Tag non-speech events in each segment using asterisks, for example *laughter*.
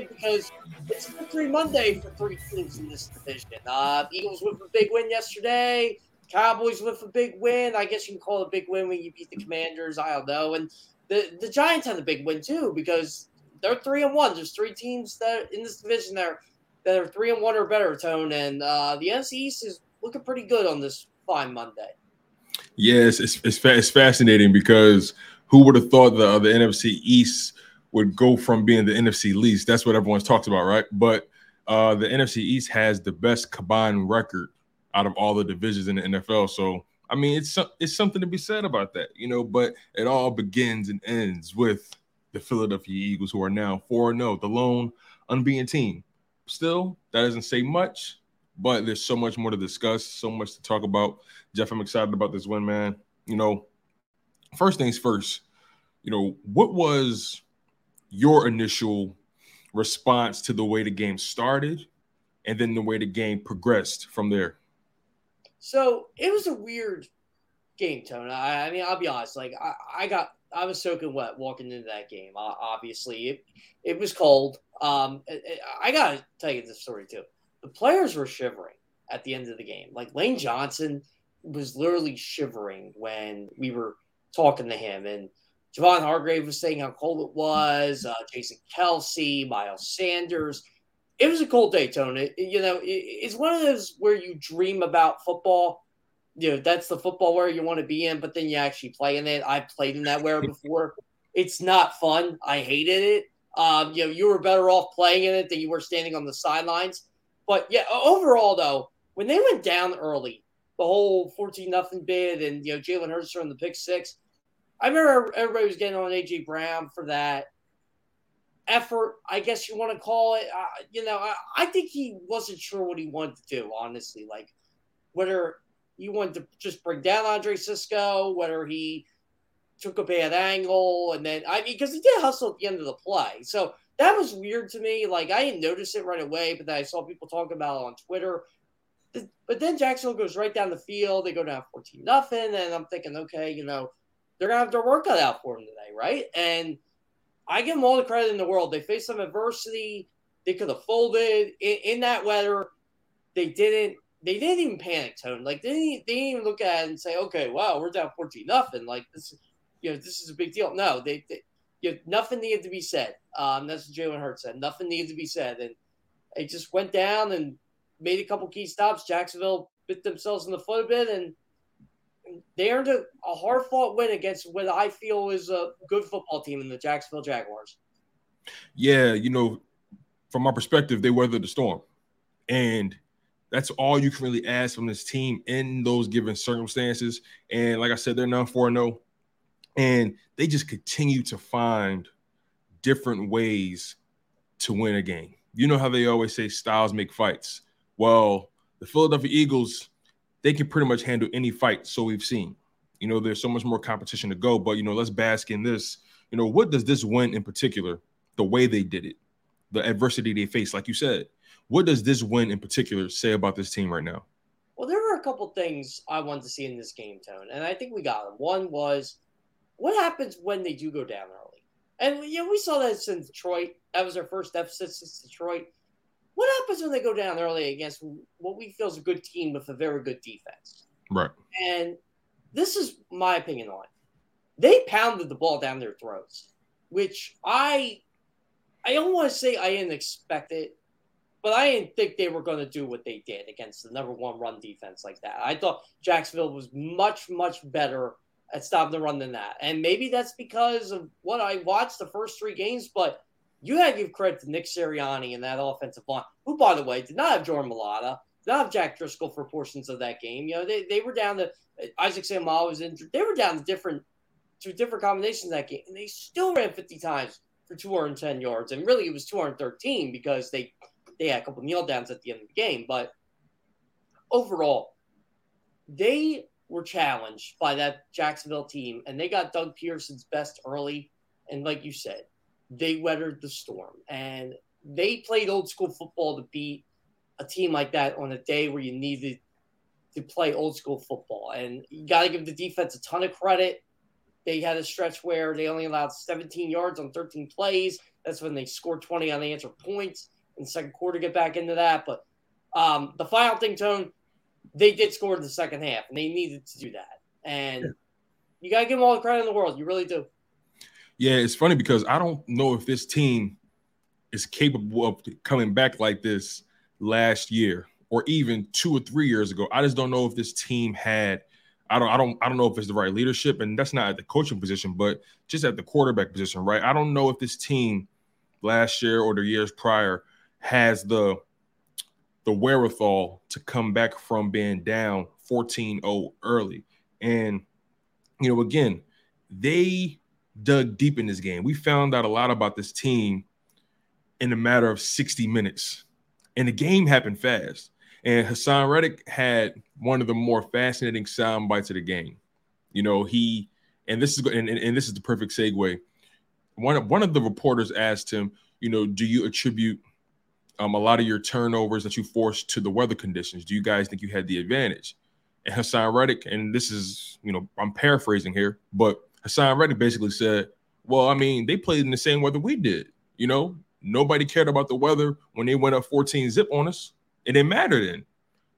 Because it's Victory Monday for three teams in this division. Uh, Eagles with a big win yesterday. Cowboys with a big win. I guess you can call it a big win when you beat the Commanders. I don't know. And the, the Giants had a big win too because they're three and one. There's three teams that in this division that are, that are three and one or better. Tone and uh, the NFC East is looking pretty good on this fine Monday. Yes, it's it's, fa- it's fascinating because who would have thought the the NFC East would go from being the NFC least? That's what everyone's talked about, right? But uh, the NFC East has the best combined record out of all the divisions in the NFL. So I mean, it's it's something to be said about that, you know. But it all begins and ends with the Philadelphia Eagles, who are now four zero, the lone unbeaten team. Still, that doesn't say much, but there's so much more to discuss, so much to talk about. Jeff, I'm excited about this win, man. You know, first things first, you know, what was your initial response to the way the game started and then the way the game progressed from there? So it was a weird game, Tone. I, I mean, I'll be honest. Like, I, I got, I was soaking wet walking into that game. Obviously, it, it was cold. Um, I, I gotta tell you this story too. The players were shivering at the end of the game. Like Lane Johnson was literally shivering when we were talking to him, and Javon Hargrave was saying how cold it was. Uh, Jason Kelce, Miles Sanders. It was a cold day, Tony. It- you know, it, it's one of those where you dream about football. You know, that's the football where you want to be in, but then you actually play in it. I played in that wear *laughs* before. It's not fun. I hated it. Um, you know, you were better off playing in it than you were standing on the sidelines. But yeah, overall though, when they went down early, the whole fourteen nothing bid, and you know Jalen Hurts on the pick six, I remember everybody was getting on AJ Brown for that effort, I guess you want to call it. Uh, you know, I, I think he wasn't sure what he wanted to do, honestly. Like whether he wanted to just bring down Andre Cisco, whether he took a bad angle, and then I mean, because he did hustle at the end of the play, so that was weird to me. Like I didn't notice it right away, but then I saw people talk about it on Twitter. But then Jacksonville goes right down the field. They go down fourteen nothing, and I'm thinking, okay, you know, they're gonna have their work cut out for them today, right? And I give them all the credit in the world. They faced some adversity. They could have folded in, in that weather. They didn't. They didn't even panic, tone. Like they didn't, they didn't even look at it and say, "Okay, wow, we're down fourteen nothing. Like this, you know, this is a big deal." No, they, they you know, nothing needed to be said. Um, that's what Jalen Hurts said. Nothing needed to be said, and they just went down and made a couple key stops. Jacksonville bit themselves in the foot a bit, and they earned a, a hard fought win against what I feel is a good football team in the Jacksonville Jaguars. Yeah, you know, from my perspective, they weathered the storm. And that's all you can really ask from this team in those given circumstances. And like I said, they're now 4 0. And they just continue to find different ways to win a game. You know how they always say styles make fights. Well, the Philadelphia Eagles, they can pretty much handle any fight. So we've seen. You know, there's so much more competition to go, but you know, let's bask in this. You know, what does this win in particular, the way they did it, the adversity they face. Like you said, what does this win in particular say about this team right now? Well, there were a couple things I wanted to see in this game, Tone, and I think we got them. One was what happens when they do go down early, and you know, we saw that since Detroit. That was their first deficit since Detroit. What happens when they go down early against what we feel is a good team with a very good defense? Right. And this is my opinion on it. They pounded the ball down their throats, which I I don't want to say I didn't expect it, but I didn't think they were going to do what they did against the number one run defense like that. I thought Jacksonville was much, much better at stopping the run than that. And maybe that's because of what I watched the first three games, but you got to give credit to Nick Sirianni and that offensive line, who, by the way, did not have Jordan Mailata, did not have Jack Driscoll for portions of that game. You know, they, they were down to uh, Isaac Seumalo was injured. They were down to different to different combinations that game, and they still ran 50 times for 210 yards. And really, it was 213 because they they had a couple kneel downs at the end of the game. But overall, they were challenged by that Jacksonville team, and they got Doug Pederson's best early. And like you said, they weathered the storm, and they played old school football to beat a team like that on a day where you needed to play old school football. And you got to give the defense a ton of credit. They had a stretch where they only allowed 17 yards on 13 plays. That's when they scored 20 unanswered points in the second quarter. Get back into that, but um, the final thing, Tone, they did score in the second half, and they needed to do that. And you got to give them all the credit in the world. You really do. Yeah, it's funny because I don't know if this team is capable of coming back like this last year or even two or three years ago. I just don't know if this team had I don't I don't I don't know if it's the right leadership, and that's not at the coaching position, but just at the quarterback position, right? I don't know if this team last year or the years prior has the the wherewithal to come back from being down 14-0 early. And you know, again, they dug deep in this game. We found out a lot about this team in a matter of 60 minutes. And the game happened fast. And Haason Reddick had one of the more fascinating sound bites of the game. You know, he and this is and, and this is the perfect segue. One of one of the reporters asked him, you know, do you attribute um, a lot of your turnovers that you forced to the weather conditions? Do you guys think you had the advantage? And Haason Reddick, and this is, you know, I'm paraphrasing here, but Haason Reddick basically said, Well, I mean, they played in the same weather we did. You know, nobody cared about the weather when they went up 14 zip on us. It didn't matter then.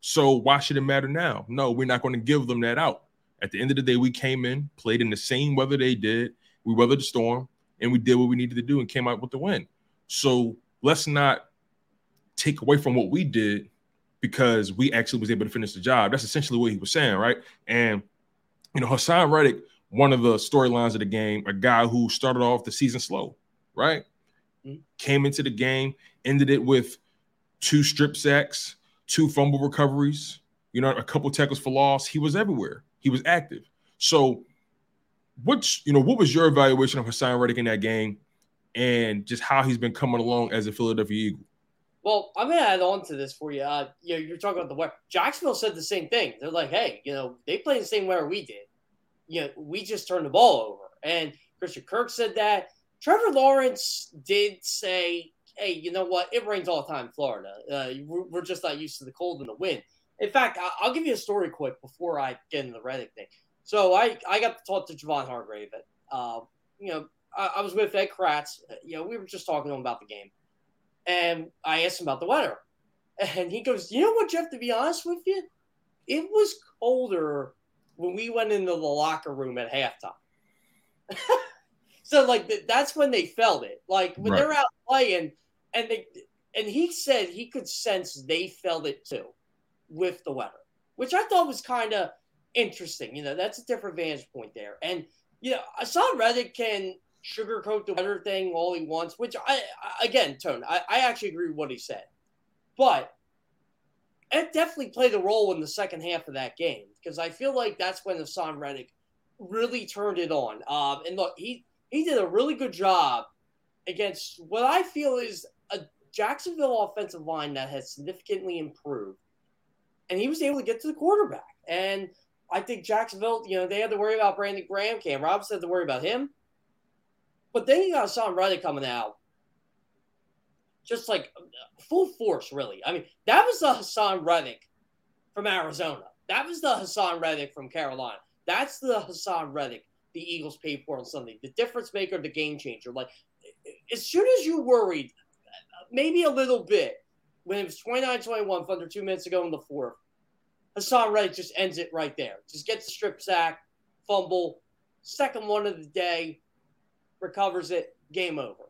So why should it matter now? No, we're not going to give them that out. At the end of the day, we came in, played in the same weather they did. We weathered the storm, and we did what we needed to do and came out with the win. So let's not take away from what we did because we actually was able to finish the job. That's essentially what he was saying, right? And you know, Haason Reddick, one of the storylines of the game, a guy who started off the season slow, right? Mm-hmm. Came into the game, ended it with two strip sacks, two fumble recoveries, you know, a couple tackles for loss. He was everywhere. He was active. So, what you know, what was your evaluation of Haason Reddick in that game, and just how he's been coming along as a Philadelphia Eagle? Well, I'm gonna add on to this for you. Uh, you know, you're talking about the weather. Jacksonville said the same thing. They're like, hey, you know, they play the same weather we did. You know, we just turned the ball over. And Christian Kirk said that. Trevor Lawrence did say hey, you know what? It rains all the time in Florida. Uh, we're, just not used to the cold and the wind. In fact, I, will give you a story quick before I get into the Reddick thing. So I, I got to talk to Javon Hargrave. uh, you know, I, I, was with Ed Kratz. You know, we were just talking to him about the game. And I asked him about the weather. *laughs* And he goes, you know what, Jeff, to be honest with you? It was colder when we went into the locker room at halftime. *laughs* so, like, that's when they felt it. Like, when right. they're out playing – and they and he said he could sense they felt it too with the weather, which I thought was kind of interesting. You know, that's a different vantage point there. And you know, I saw Reddick can sugarcoat the weather thing all he wants, which I, I again, Tone, I, I actually agree with what he said, but it definitely played a role in the second half of that game because I feel like that's when Haason Reddick really turned it on. Um, and look, he he did a really good job against what I feel is a Jacksonville offensive line that has significantly improved, and he was able to get to the quarterback. And I think Jacksonville, you know, they had to worry about Brandon Graham. Cam Robinson had to worry about him. But then you got Sean Reddick coming out. Just like full force, really. I mean, that was the Haason Reddick from Arizona. That was the Haason Reddick from Carolina. That's the Haason Reddick the Eagles paid for on Sunday. The difference maker, the game changer. Like, as soon as you worried, maybe a little bit, when it was 29 21 under two minutes to go in the fourth, Haason Reddick just ends it right there. Just gets the strip sack, fumble, second one of the day, recovers it, game over.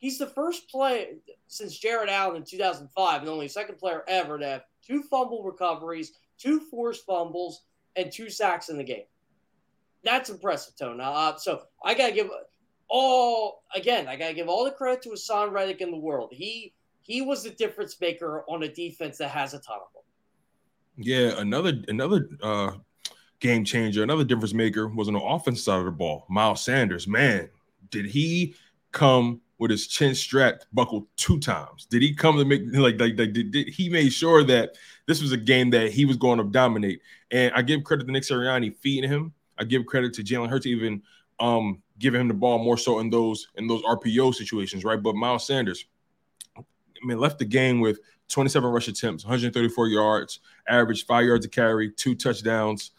He's the first player since Jared Allen in 2005 and only second player ever to have two fumble recoveries, two forced fumbles, and two sacks in the game. That's impressive, Tone. Uh, so I gotta give all again. I gotta give all the credit to Haason Reddick in the world. He he was the difference maker on a defense that has a ton of them. Yeah, another another uh, game changer, another difference maker was on the offense side of the ball. Miles Sanders, man, did he come with his chin strapped, buckled two times? Did he come to make like like, like did, did, he made sure that this was a game that he was going to dominate? And I give credit to Nick Sirianni feeding him. I give credit to Jalen Hurts even um, giving him the ball more so in those in those RPO situations, right? But Miles Sanders, I mean, left the game with 27 rush attempts, 134 yards, average five yards a carry, two touchdowns.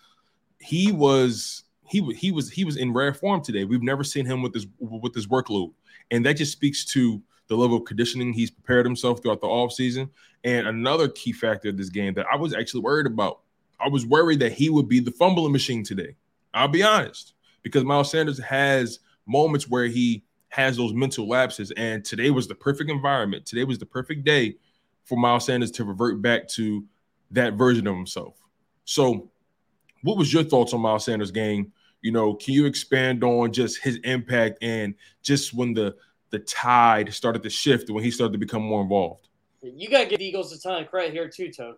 He was he he was he was in rare form today. We've never seen him with this with this workload, and that just speaks to the level of conditioning he's prepared himself throughout the offseason. And another key factor of this game that I was actually worried about. I was worried that he would be the fumbling machine today. I'll be honest, because Miles Sanders has moments where he has those mental lapses, and today was the perfect environment. Today was the perfect day for Miles Sanders to revert back to that version of himself. So, what was your thoughts on Miles Sanders' game? You know, can you expand on just his impact and just when the the tide started to shift when he started to become more involved? You got to give the Eagles a ton of credit here too, Toad.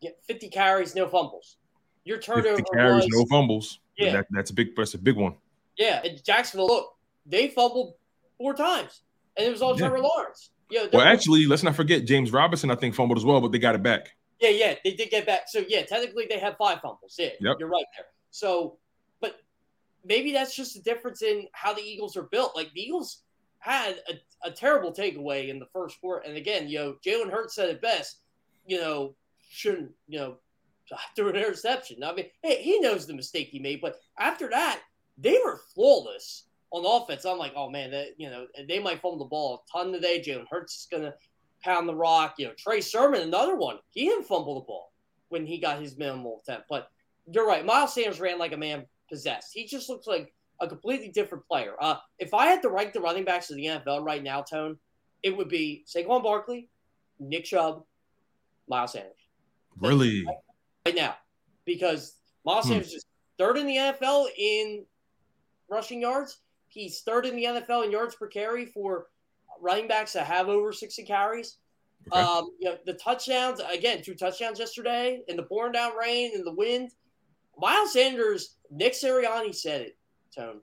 Get 50 carries, no fumbles. Your turnover 50 carries, was, no fumbles. Yeah, that, that's a big that's a big one. Yeah, and Jacksonville, look, they fumbled four times, and it was all yeah. Trevor Lawrence. Yeah. Well, actually, let's not forget James Robinson. I think fumbled as well, but they got it back. Yeah, yeah, they did get back. So yeah, technically they had five fumbles. Yeah, yep. you're right there. So, maybe that's just a difference in how the Eagles are built. Like the Eagles had a, a terrible takeaway in the first quarter, and again, you know, Jalen Hurts said it best. You know, shouldn't you know *laughs* threw an interception. I mean, hey, he knows the mistake he made, but after that, they were flawless on offense. I'm like, oh man, that you know, they might fumble the ball a ton today. Jalen Hurts is gonna pound the rock. You know, Trey Sermon, another one, he didn't fumble the ball when he got his minimal attempt. But you're right, Miles Sanders ran like a man possessed. He just looks like a completely different player. Uh, if I had to rank the running backs of the NFL right now, Tone, it would be Saquon Barkley, Nick Chubb, Miles Sanders. Really? right now because Miles hmm. Sanders is third in the NFL in rushing yards. He's third in the NFL in yards per carry for running backs that have over 60 carries. Okay. Um, you know, the touchdowns, again, two touchdowns yesterday in the pouring down rain and the wind. Miles Sanders, Nick Sirianni said it, Tone.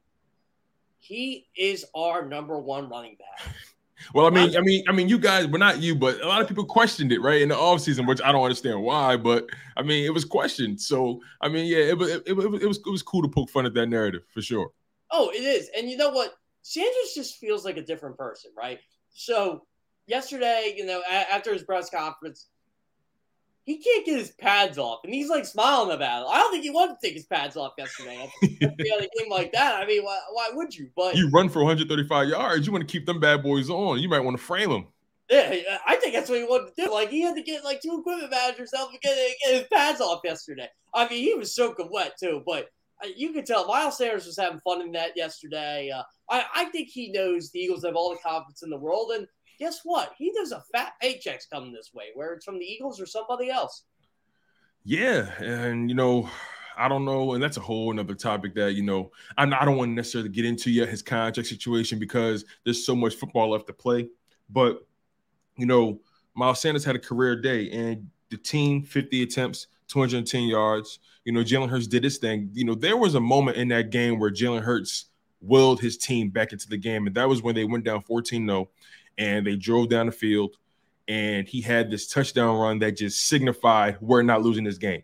He is our number one running back. *laughs* Well, I mean, I mean, I mean, you guys, but not you, but a lot of people questioned it, right, in the off season, which I don't understand why, but I mean, it was questioned. So, I mean, yeah, it, it, it, it was it was cool to poke fun at that narrative for sure. Oh, it is, and you know what? Sanders just feels like a different person, right? So, yesterday, you know, after his press conference, he can't get his pads off, and he's like smiling about it. I don't think he wanted to take his pads off yesterday. After *laughs* a game like that, I mean, why, why, would you? But you run for 135 yards, you want to keep them bad boys on. You might want to frame them. Yeah, I think that's what he wanted to do. Like he had to get like two equipment managers help to get, get his pads off yesterday. I mean, he was soaking wet too, but uh, you could tell Miles Sanders was having fun in that yesterday. Uh, I, I think he knows the Eagles have all the confidence in the world, and guess what? He does a fat paychecks coming this way, where it's from the Eagles or somebody else. Yeah, and you know, I don't know, and that's a whole another topic that you know I, I don't want to necessarily get into yet his contract situation because there's so much football left to play. But you know, Miles Sanders had a career day, and the team 50 attempts, 210 yards. You know, Jalen Hurts did his thing. You know, there was a moment in that game where Jalen Hurts willed his team back into the game, and that was when they went down 14 0 and they drove down the field and he had this touchdown run that just signified we're not losing this game.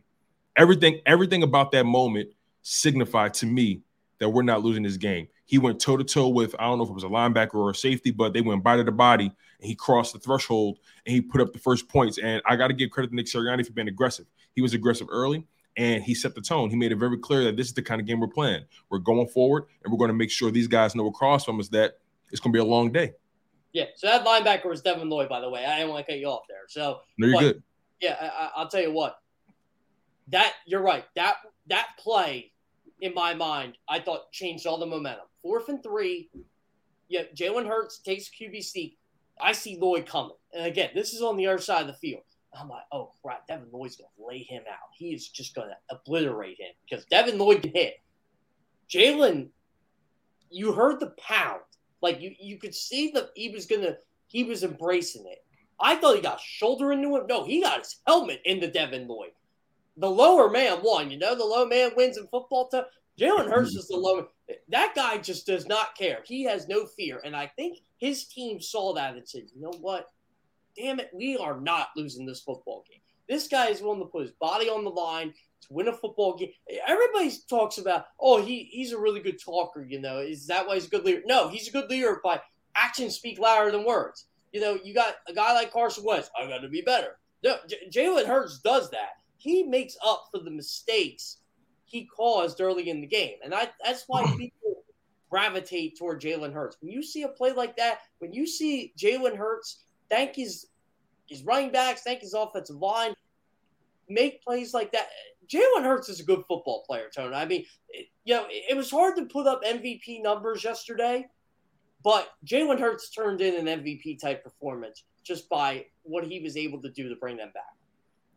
Everything, everything about that moment signified to me that we're not losing this game. He went toe to toe with I don't know if it was a linebacker or a safety, but they went body to body, and he crossed the threshold and he put up the first points. And I got to give credit to Nick Sirianni for being aggressive. He was aggressive early, and he set the tone. He made it very clear that this is the kind of game we're playing. We're going forward, and we're going to make sure these guys know across from us that it's going to be a long day. Yeah. So that linebacker was Devin Lloyd, by the way. I didn't want to cut you off there. So no, you're but, good. Yeah, I, will tell you what. That you're right. That that play, in my mind, I thought changed all the momentum. Fourth and three. Yeah, Jalen Hurts takes QB sneak. I see Lloyd coming, and again, this is on the other side of the field. I'm like, oh crap, Devin Lloyd's gonna lay him out. He is just gonna obliterate him because Devin Lloyd can hit. Jalen, you heard the pound. Like you, you could see that he was gonna, he was embracing it. I thought he got shoulder into him. No, he got his helmet into Devin Lloyd. The lower man won. You know, the low man wins in football. T- Jalen Hurts is the low. That guy just does not care. He has no fear, and I think his team saw that and said, "You know what? Damn it, we are not losing this football game. This guy is willing to put his body on the line to win a football game. Everybody talks about, oh, he he's a really good talker. You know, is that why he's a good leader? No, he's a good leader by actions speak louder than words. You know, you got a guy like Carson Wentz. I got to be better. No, J- Jalen Hurts does that. He makes up for the mistakes he caused early in the game, and I, that's why hmm. people gravitate toward Jalen Hurts. When you see a play like that, when you see Jalen Hurts thank his his running backs, thank his offensive line, make plays like that. Jalen Hurts is a good football player, Tony. I mean, it, you know, it, it was hard to put up MVP numbers yesterday, but Jalen Hurts turned in an MVP type performance just by what he was able to do to bring them back.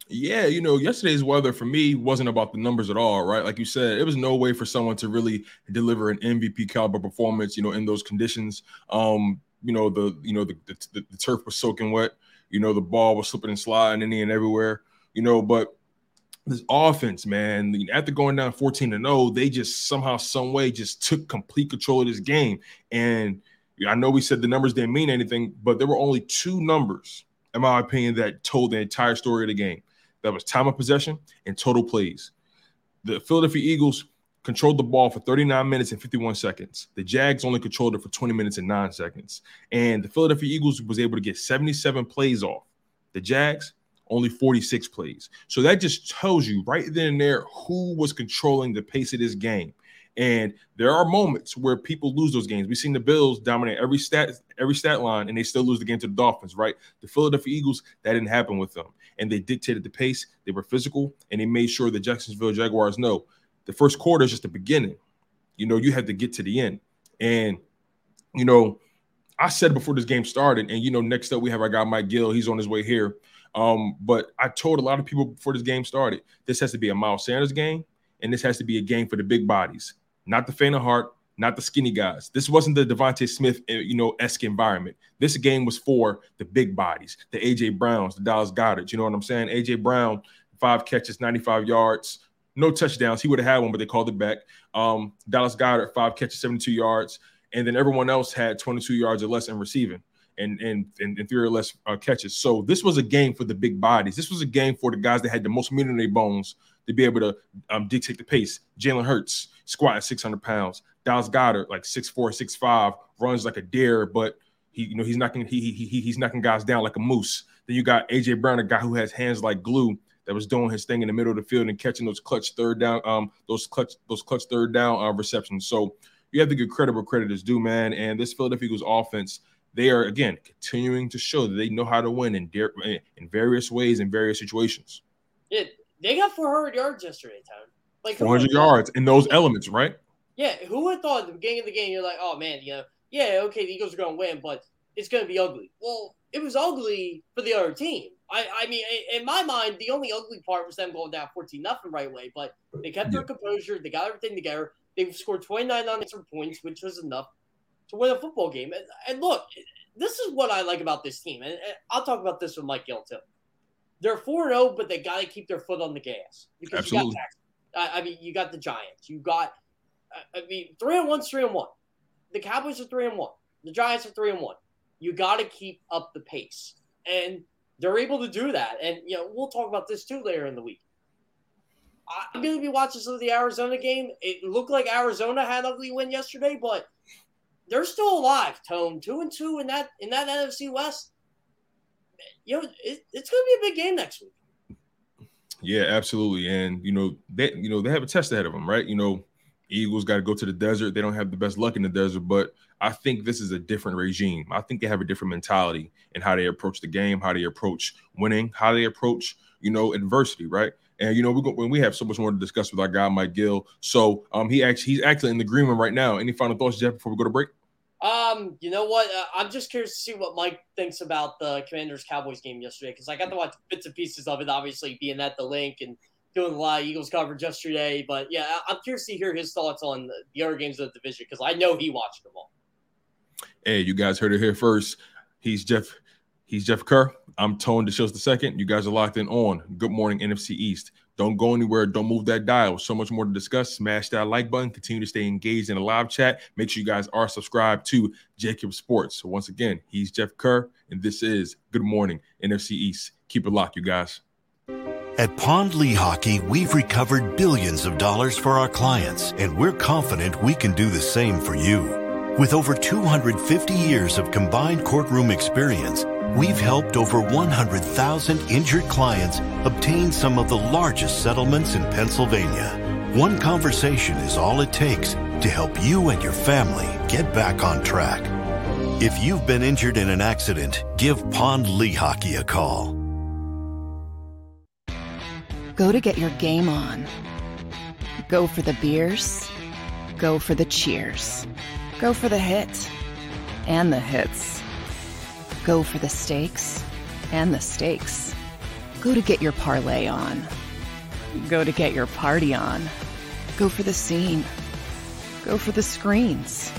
Yeah, you know, yesterday's weather for me wasn't about the numbers at all, right? Like you said, it was no way for someone to really deliver an MVP caliber performance, you know, in those conditions. Um, you know, the you know the, the, the turf was soaking wet, you know, the ball was slipping and sliding in and everywhere, you know, but this offense, man, after going down 14 to 0, they just somehow, some way just took complete control of this game. And I know we said the numbers didn't mean anything, but there were only two numbers, in my opinion, that told the entire story of the game. That was time of possession and total plays. The Philadelphia Eagles controlled the ball for 39 minutes and 51 seconds. The Jags only controlled it for 20 minutes and 9 seconds. And the Philadelphia Eagles was able to get 77 plays off. The Jags only 46 plays. So that just tells you right then and there who was controlling the pace of this game. And there are moments where people lose those games. We've seen the Bills dominate every stat every stat line, and they still lose the game to the Dolphins, right? The Philadelphia Eagles, that didn't happen with them. And they dictated the pace, they were physical, and they made sure the Jacksonville Jaguars know the first quarter is just the beginning. You know, you have to get to the end. And, you know, I said before this game started, and you know, next up we have our guy Mike Gill. He's on his way here. Um, but I told a lot of people before this game started, this has to be a Miles Sanders game, and this has to be a game for the big bodies, not the faint of heart, not the skinny guys. This wasn't the DeVonta Smith, eh, you know, esque environment. This game was for the big bodies, the AJ Browns, the Dallas Goedert. You know what I'm saying? AJ Brown, five catches, 95 yards, no touchdowns. He would have had one, but they called it back. Um, Dallas Goedert, five catches, 72 yards, and then everyone else had 22 yards or less in receiving and and and, and three or less uh, catches. So this was a game for the big bodies. This was a game for the guys that had the most meat in their bones to be able to um, dictate the pace. Jalen Hurts squatting 600 pounds. Dallas Goedert like 6'4", 6'5", runs like a deer, but he you know he's knocking he, he, he he's knocking guys down like a moose. Then you got AJ Brown, a guy who has hands like glue that was doing his thing in the middle of the field and catching those clutch third down um those clutch those clutch third down uh, receptions. So you have to give credit where credit is due, man. And this Philadelphia Eagles offense they are again continuing to show that they know how to win in in various ways in various situations. Yeah, they got 400 yards yesterday, Tom. Like 400 yards in those elements, right? Yeah, who would have thought at the beginning of the game you're like, oh man, you know, yeah, okay, the Eagles are going to win, but it's going to be ugly. Well, it was ugly for the other team. I, I mean, in my mind, the only ugly part was them going down 14 nothing right away, but they kept their composure. They got everything together. They scored 29 unanswered points, which was enough to win a football game. And, and look, this is what I like about this team. And, and I'll talk about this with Mike Gill too. They're 4 0, but they got to keep their foot on the gas. Because Absolutely. you got I mean, you got the Giants. You got, I mean, 3 and 1 3 and 1. The Cowboys are 3 and 1. The Giants are 3 and 1. You got to keep up the pace. And they're able to do that. And, you know, we'll talk about this too later in the week. I'm going to be watching some of the Arizona game. It looked like Arizona had an ugly win yesterday, but they're still alive. Tone two and two in that in that NFC West. You know, it, it's going to be a big game next week. Yeah, absolutely. And you know, they you know they have a test ahead of them, right? You know, Eagles got to go to the desert. They don't have the best luck in the desert, but I think this is a different regime. I think they have a different mentality in how they approach the game, how they approach winning, how they approach you know adversity, right? And you know, we go, when we have so much more to discuss with our guy Mike Gill. So um, he actually he's actually in the green room right now. Any final thoughts, Jeff, before we go to break? Um, you know what? Uh, I'm just curious to see what Mike thinks about the Commanders Cowboys game yesterday because I got to watch bits and pieces of it. Obviously, being at the Linc and doing a lot of Eagles coverage yesterday. But yeah, I'm curious to hear his thoughts on the other games of the division because I know he watched them all. Hey, you guys heard it here first. He's Jeff. He's Jeff Kerr. I'm Tone DeShields the second. You guys are locked in on Good Morning NFC East. Don't go anywhere. Don't move that dial. So much more to discuss. Smash that like button. Continue to stay engaged in the live chat. Make sure you guys are subscribed to JAKIB Sports. So once again, he's Jeff Kerr, and this is Good Morning NFC East. Keep it locked, you guys. At Pond Lehocky, we've recovered billions of dollars for our clients, and we're confident we can do the same for you. With over 250 years of combined courtroom experience, we've helped over 100,000 injured clients obtain some of the largest settlements in Pennsylvania. One conversation is all it takes to help you and your family get back on track. If you've been injured in an accident, give Pond Lehocky a call. Go to get your game on. Go for the beers. Go for the cheers. Go for the hit and the hits. Go for the stakes and the stakes. Go to get your parlay on. Go to get your party on. Go for the scene. Go for the screens.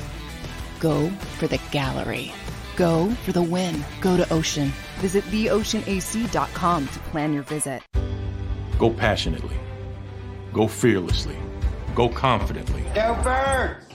Go for the gallery. Go for the win. Go to Ocean. Visit theoceanac.com to plan your visit. Go passionately. Go fearlessly. Go confidently. Go Birds!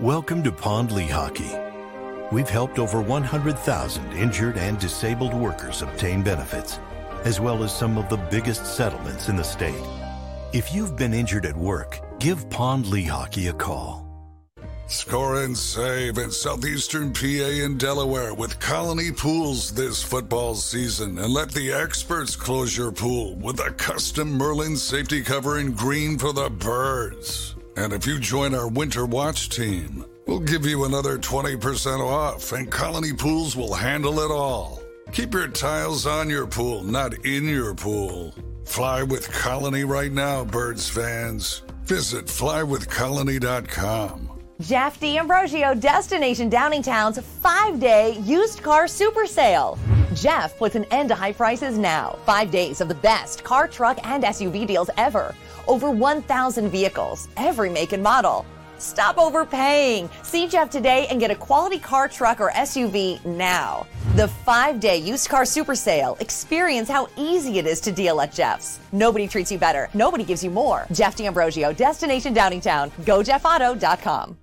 Welcome to Pond Lehocky. We've helped over 100,000 injured and disabled workers obtain benefits, as well as some of the biggest settlements in the state. If you've been injured at work, give Pond Lehocky a call. Score and save in southeastern PA and Delaware with Colony Pools this football season and let the experts close your pool with a custom Merlin safety cover in green for the birds. And if you join our Winter Watch team, we'll give you another 20% off and Colony Pools will handle it all. Keep your tiles on your pool, not in your pool. Fly with Colony right now, Birds fans. Visit flywithcolony.com. Jeff D'Ambrosio, Destination Downingtown's five day used car super sale. Jeff puts an end to high prices now. Five days of the best car, truck, and SUV deals ever. Over 1,000 vehicles, every make and model. Stop overpaying. See Jeff today and get a quality car, truck, or SUV now. The five day used car super sale. Experience how easy it is to deal at Jeff's. Nobody treats you better. Nobody gives you more. Jeff D'Ambrosio, Destination Downingtown. GoJeffAuto.com.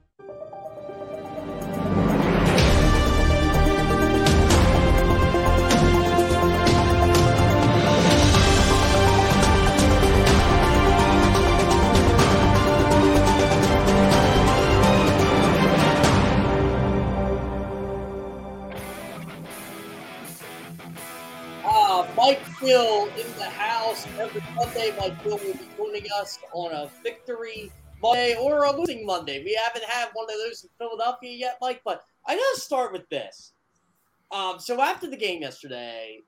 In the house every Monday. Mike Gill will be joining us on a victory Monday or a losing Monday. We haven't had one of those in Philadelphia yet, Mike, but I gotta start with this. Um, so after the game yesterday,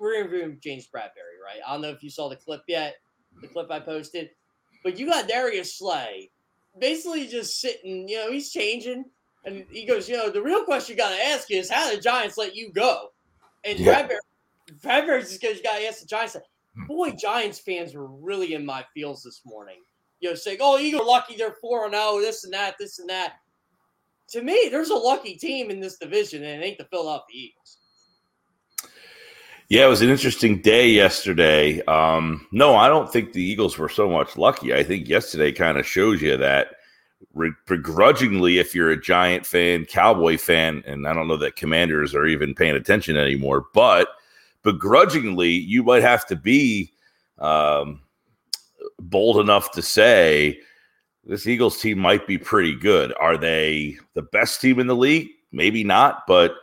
we're interviewing James Bradberry, right? I don't know if you saw the clip yet, the clip I posted, but you got Darius Slay basically just sitting, you know, he's changing, and he goes, you know, the real question you gotta ask is how did the Giants let you go? And Yeah. Bradberry Bradberry's just because you got to ask the Giants, boy, Giants fans were really in my feels this morning. You know, saying, "Oh, you are lucky they're four and zero, oh, this and that, this and that." To me, there's a lucky team in this division, and it ain't the Philadelphia Eagles. Yeah, it was an interesting day yesterday. Um, no, I don't think the Eagles were so much lucky. I think yesterday kind of shows you that begrudgingly, if you're a Giant fan, Cowboy fan, and I don't know that Commanders are even paying attention anymore, but begrudgingly, you might have to be um, bold enough to say this Eagles team might be pretty good. Are they the best team in the league? Maybe not, but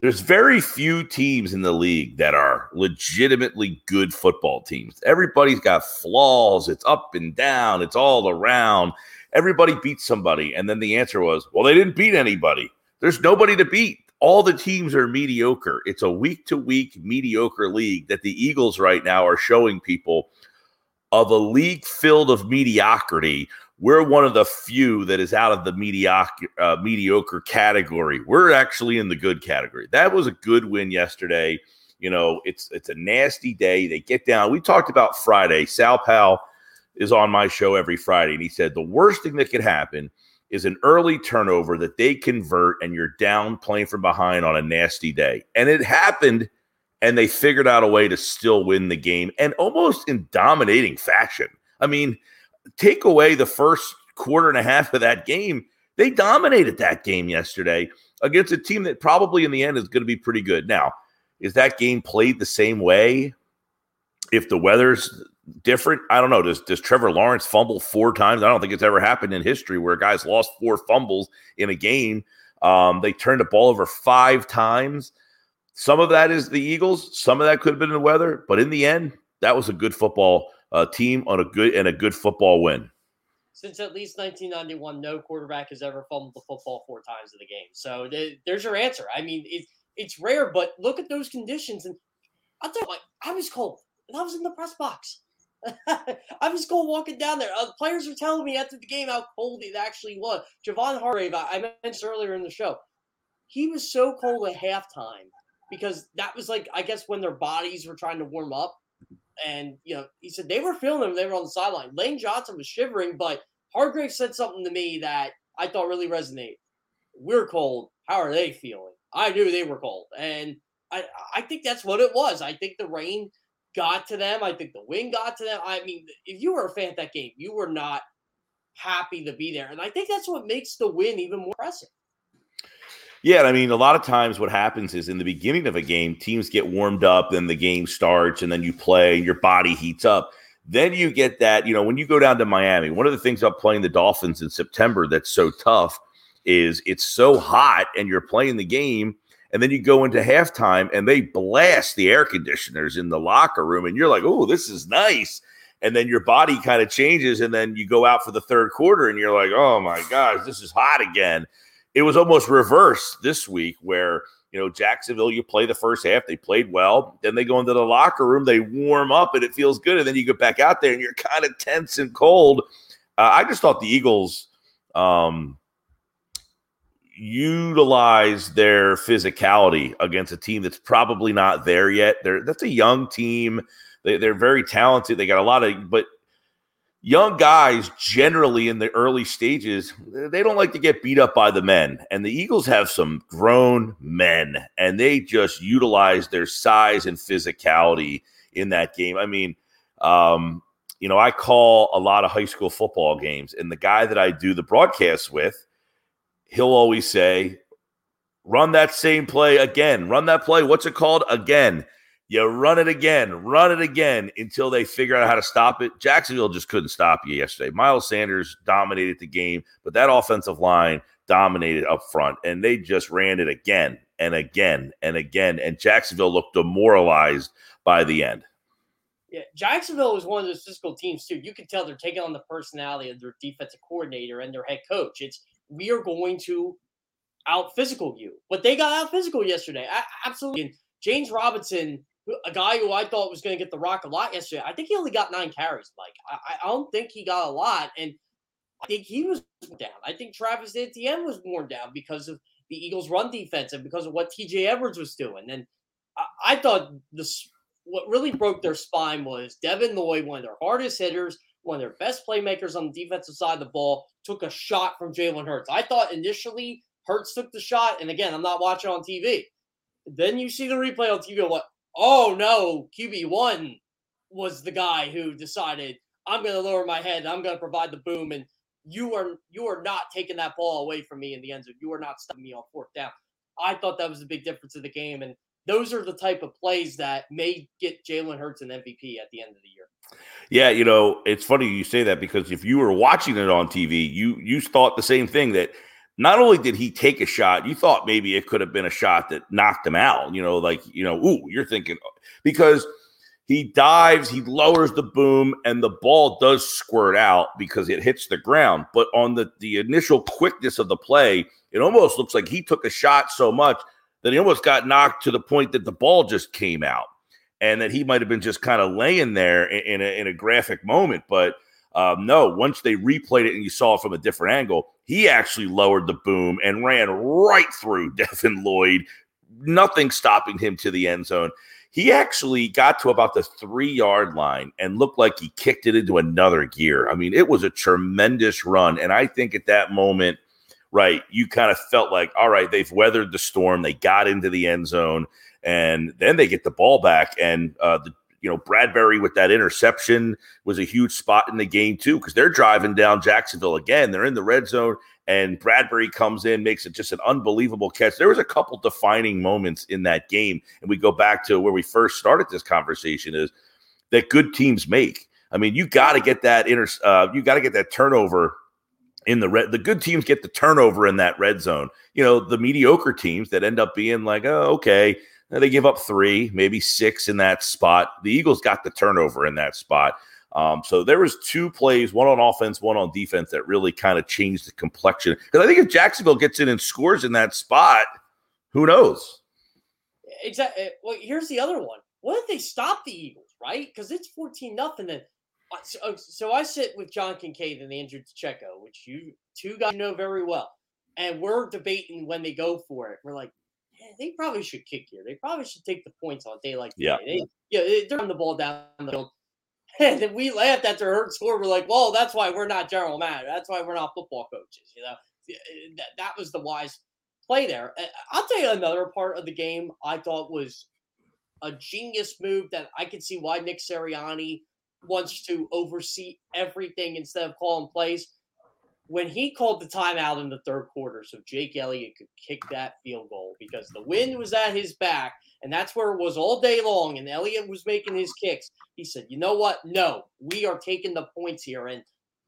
there's very few teams in the league that are legitimately good football teams. Everybody's got flaws. It's up and down. It's all around. Everybody beats somebody. And then the answer was, well, they didn't beat anybody. There's nobody to beat. All the teams are mediocre. It's a week to week mediocre league that the Eagles right now are showing people of a league filled of mediocrity we're one of the few that is out of the mediocre uh, mediocre category. We're actually in the good category. That was a good win yesterday. You know, it's it's a nasty day. They get down. We talked about Friday. Sal Powell is on my show every Friday, and he said the worst thing that could happen is an early turnover that they convert, and you're down playing from behind on a nasty day. And it happened, and they figured out a way to still win the game, and almost in dominating fashion. I mean take away the first quarter and a half of that game, they dominated that game yesterday against a team that probably in the end is going to be pretty good. Now, is that game played the same way? If the weather's different, I don't know. Does does Trevor Lawrence fumble four times? I don't think it's ever happened in history where guys lost four fumbles in a game. Um, they turned the ball over five times. Some of that is the Eagles. Some of that could have been the weather, but in the end, that was a good football uh, team on a good and a good football win. Since at least 1991, no quarterback has ever fumbled the football four times in the game. So th- there's your answer. I mean, it, it's rare, but look at those conditions. And tell you, like, I was cold, and I was in the press box. I was cold walking down there. Uh, players were telling me after the game how cold it actually was. Javon Hargrave, I mentioned earlier in the show, he was so cold at halftime because that was like, I guess, when their bodies were trying to warm up. And you know, he said they were feeling him. They were on the sideline. Lane Johnson was shivering, but Hargrave said something to me that I thought really resonated. We're cold. How are they feeling? I knew they were cold, and I I think that's what it was. I think the rain got to them. I think the win got to them. I mean, if you were a fan of that game, you were not happy to be there, and I think that's what makes the win even more impressive. Yeah, I mean, a lot of times what happens is in the beginning of a game, teams get warmed up, then the game starts, and then you play, and your body heats up. Then you get that, you know, when you go down to Miami, one of the things about playing the Dolphins in September that's so tough is it's so hot and you're playing the game, and then you go into halftime and they blast the air conditioners in the locker room, and you're like, oh, this is nice. And then your body kind of changes, and then you go out for the third quarter, and you're like, oh my gosh, this is hot again it was almost reverse this week where you know Jacksonville you play the first half they played well then they go into the locker room they warm up and it feels good and then you get back out there and you're kind of tense and cold uh, I just thought the Eagles um, utilize their physicality against a team that's probably not there yet. They're that's a young team. They, they're very talented. They got a lot of but young guys generally in the early stages they don't like to get beat up by the men. And the eagles have some grown men and they just utilize their size and physicality in that game. I mean um, you know i call a lot of high school football games and the guy that i do the broadcast with he'll always say run that same play again run that play what's it called again you run it again, run it again until they figure out how to stop it. Jacksonville just couldn't stop you yesterday. Miles Sanders dominated the game, but that offensive line dominated up front, and they just ran it again and again and again. And Jacksonville looked demoralized by the end. Yeah, Jacksonville was one of those physical teams too. You can tell they're taking on the personality of their defensive coordinator and their head coach. It's we are going to out physical you, but they got out physical yesterday. I, absolutely. And James Robinson a guy who I thought was going to get the rock a lot yesterday. I think he only got nine carries. Like I, I don't think he got a lot, and I think he was down. I think Travis Etienne was worn down because of the Eagles' run defense and because of what T.J. Edwards was doing. And I, I thought this what really broke their spine was Devin Lloyd, one of their hardest hitters, one of their best playmakers on the defensive side of the ball, took a shot from Jalen Hurts. I thought initially Hurts took the shot, and again, I'm not watching on TV. Then you see the replay on TV. What? Oh no, QB one was the guy who decided I'm going to lower my head. I'm going to provide the boom, and you are you are not taking that ball away from me in the end zone. You are not stopping me on fourth down. I thought that was a big difference in the game, and those are the type of plays that may get Jalen Hurts an MVP at the end of the year. Yeah, you know, it's funny you say that because if you were watching it on TV, you you thought the same thing that not only did he take a shot, you thought maybe it could have been a shot that knocked him out. You know, like you know, ooh, you're thinking because he dives, he lowers the boom, and the ball does squirt out because it hits the ground. But on the the initial quickness of the play, it almost looks like he took a shot so much that he almost got knocked to the point that the ball just came out and that he might have been just kind of laying there in, in, a, in a graphic moment. But um, no, once they replayed it and you saw it from a different angle, he actually lowered the boom and ran right through *laughs* Devin Lloyd, nothing stopping him to the end zone. He actually got to about the three yard line and looked like he kicked it into another gear. I mean, it was a tremendous run. And I think at that moment, right, you kind of felt like, all right, they've weathered the storm. They got into the end zone and then they get the ball back. And uh, the you know Bradberry with that interception was a huge spot in the game too because they're driving down Jacksonville again. They're in the red zone, and Bradberry comes in, makes it just an unbelievable catch. There was a couple defining moments in that game, and we go back to where we first started this conversation: is that good teams make. I mean, you got to get that inter, uh, you got to get that turnover in the red. The good teams get the turnover in that red zone. You know, the mediocre teams that end up being like, oh, okay, they give up three, maybe six in that spot. The Eagles got the turnover in that spot. Um, so there was two plays, one on offense, one on defense, that really kind of changed the complexion. Because I think if Jacksonville gets in and scores in that spot, who knows? Exactly. Eh, well, here's the other one. What if they stop the Eagles, right? Because it's 14 nothing. Uh, so, uh, so, I sit with John Kincade and the injured Checo, which you two guys know very well, and we're debating when they go for it. We're like, they probably should kick here. They probably should take the points on a day like yeah. They, yeah, they're on the ball down the field. *laughs* And then we laughed after Hurt score. We're like, well, that's why we're not general manager. That's why we're not football coaches. You know, eh, that, that was the wise play there. I'll tell you another part of the game I thought was a genius move that I can see why Nick Sirianni wants to oversee everything instead of calling plays when he called the timeout in the third quarter so Jake Elliott could kick that field goal because the wind was at his back and that's where it was all day long and Elliott was making his kicks. He said, "You know what? No, we are taking the points here." And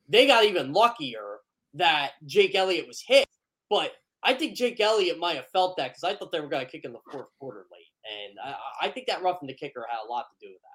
they got even luckier that Jake Elliott was hit. But I think Jake Elliott might have felt that because I thought they were going to kick in the fourth quarter late. And I, I think that roughing the kicker had a lot to do with that.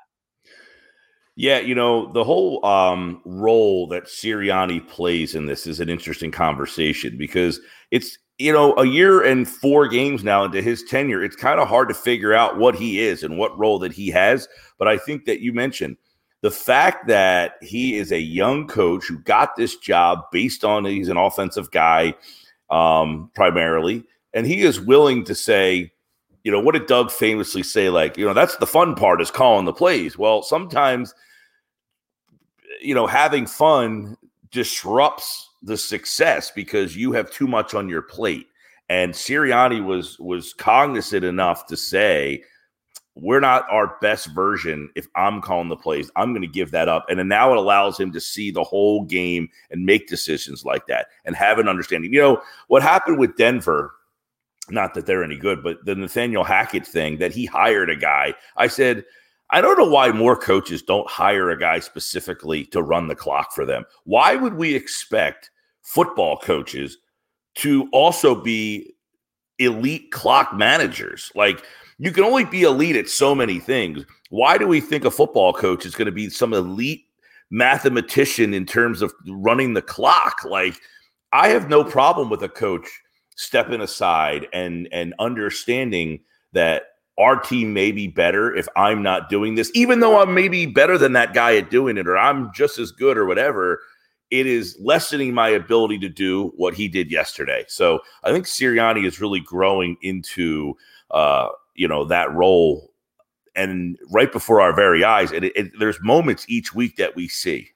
Yeah, you know, the whole um, role that Sirianni plays in this is an interesting conversation because it's, you know, a year and four games now into his tenure. It's kind of hard to figure out what he is and what role that he has. But I think that you mentioned the fact that he is a young coach who got this job based on he's an offensive guy um, primarily, and he is willing to say, you know, what did Doug famously say? Like, you know, that's the fun part is calling the plays. Well, sometimes you know, having fun disrupts the success because you have too much on your plate. And Sirianni was was cognizant enough to say, we're not our best version if I'm calling the plays. I'm going to give that up. And then now it allows him to see the whole game and make decisions like that and have an understanding. You know, what happened with Denver, not that they're any good, but the Nathaniel Hackett thing that he hired a guy. I said, I don't know why more coaches don't hire a guy specifically to run the clock for them. Why would we expect football coaches to also be elite clock managers? Like, you can only be elite at so many things. Why do we think a football coach is going to be some elite mathematician in terms of running the clock? Like, I have no problem with a coach stepping aside and and understanding that our team may be better if I'm not doing this, even though I'm maybe better than that guy at doing it, or I'm just as good or whatever. It is lessening my ability to do what he did yesterday. So I think Sirianni is really growing into, uh, you know, that role. and right before our very eyes. And it, it, there's moments each week that we see.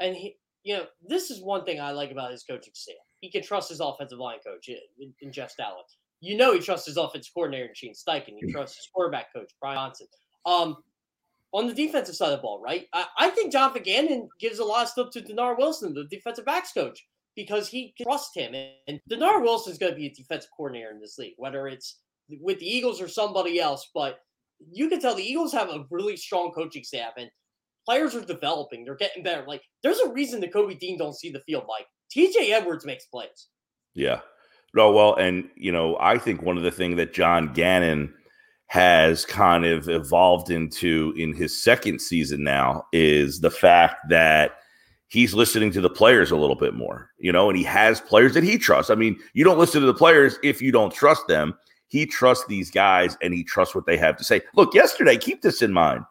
And he, you know, this is one thing I like about his coaching staff. He can trust his offensive line coach in, in Jeff Stoutland. You know, he trusts his offensive coordinator, in Shane Steichen. He trusts his quarterback coach, Brian Johnson. Um, on the defensive side of the ball, right? I, I think Jonathan Gannon gives a lot of stuff to Dennard Wilson, the defensive backs coach, because he trusts him. And, and Dennard Wilson is going to be a defensive coordinator in this league, whether it's with the Eagles or somebody else. But you can tell the Eagles have a really strong coaching staff, and players are developing. They're getting better. Like there's a reason Nakobe Dean don't see the field. Like TJ Edwards makes plays. Yeah. No, well, and you know, I think one of the things that John Gannon has kind of evolved into in his second season now is the fact that he's listening to the players a little bit more, you know, and he has players that he trusts. I mean, you don't listen to the players if you don't trust them. He trusts these guys and he trusts what they have to say. Look, yesterday, keep this in mind.